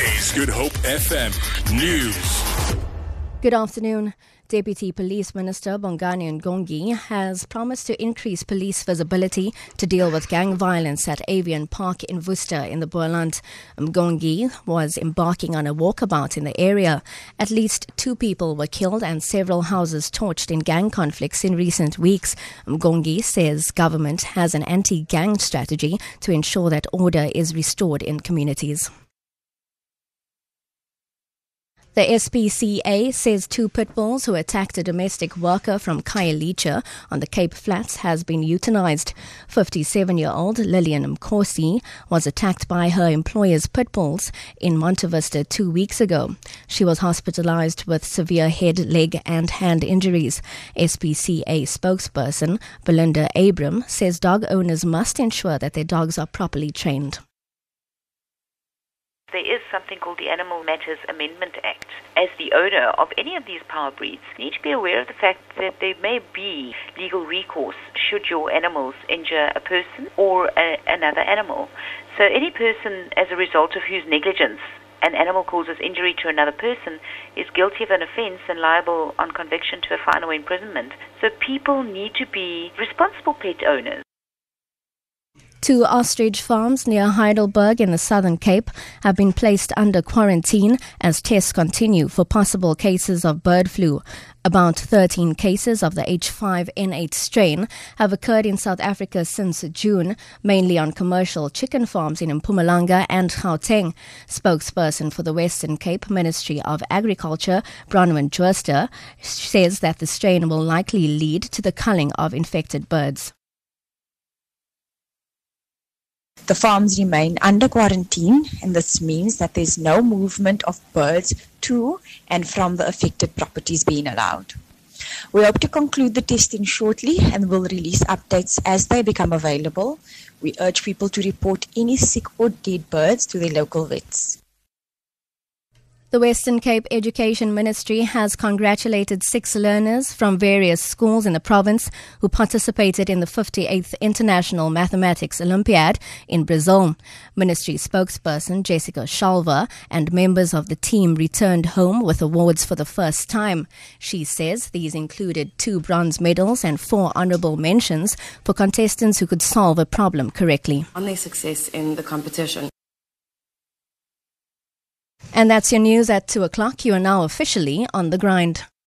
Is Good Hope FM News. Good afternoon. Deputy Police Minister Bongani Mkongi has promised to increase police visibility to deal with gang violence at Avian Park in Worcester in the Boland. Mkongi was embarking on a walkabout in the area. At least two people were killed and several houses torched in gang conflicts in recent weeks. Mkongi says government has an anti-gang strategy to ensure that order is restored in communities. The SPCA says two pit bulls who attacked a domestic worker from Khayelitsha on the Cape Flats has been euthanized. 57-year-old Lillian Mkosi was attacked by her employer's pit bulls in Montevista two weeks ago. She was hospitalized with severe head, leg and hand injuries. SPCA spokesperson Belinda Abram says dog owners must ensure that their dogs are properly trained. There is something called the Animal Matters Amendment Act. As the owner of any of these power breeds, you need to be aware of the fact that there may be legal recourse should your animals injure a person or a, another animal. So any person, as a result of whose negligence an animal causes injury to another person, is guilty of an offence and liable on conviction to a fine or imprisonment. So people need to be responsible pet owners. Two ostrich farms near Heidelberg in the Southern Cape have been placed under quarantine as tests continue for possible cases of bird flu. About 13 cases of the H5N8 strain have occurred in South Africa since June, mainly on commercial chicken farms in Mpumalanga and Gauteng. Spokesperson for the Western Cape Ministry of Agriculture, Bronwyn Jooste, says that the strain will likely lead to the culling of infected birds. The farms remain under quarantine, and this means that there's no movement of birds to and from the affected properties being allowed. We hope to conclude the testing shortly and will release updates as they become available. We urge people to report any sick or dead birds to their local vets. The Western Cape Education Ministry has congratulated six learners from various schools in the province who participated in the 58th International Mathematics Olympiad in Brazil. Ministry spokesperson Jessica Shelver and members of the team returned home with awards for the first time. She says these included two bronze medals and four honorable mentions for contestants who could solve a problem correctly. On their success in the competition. And that's your news at 2 o'clock. You are now officially on the grind.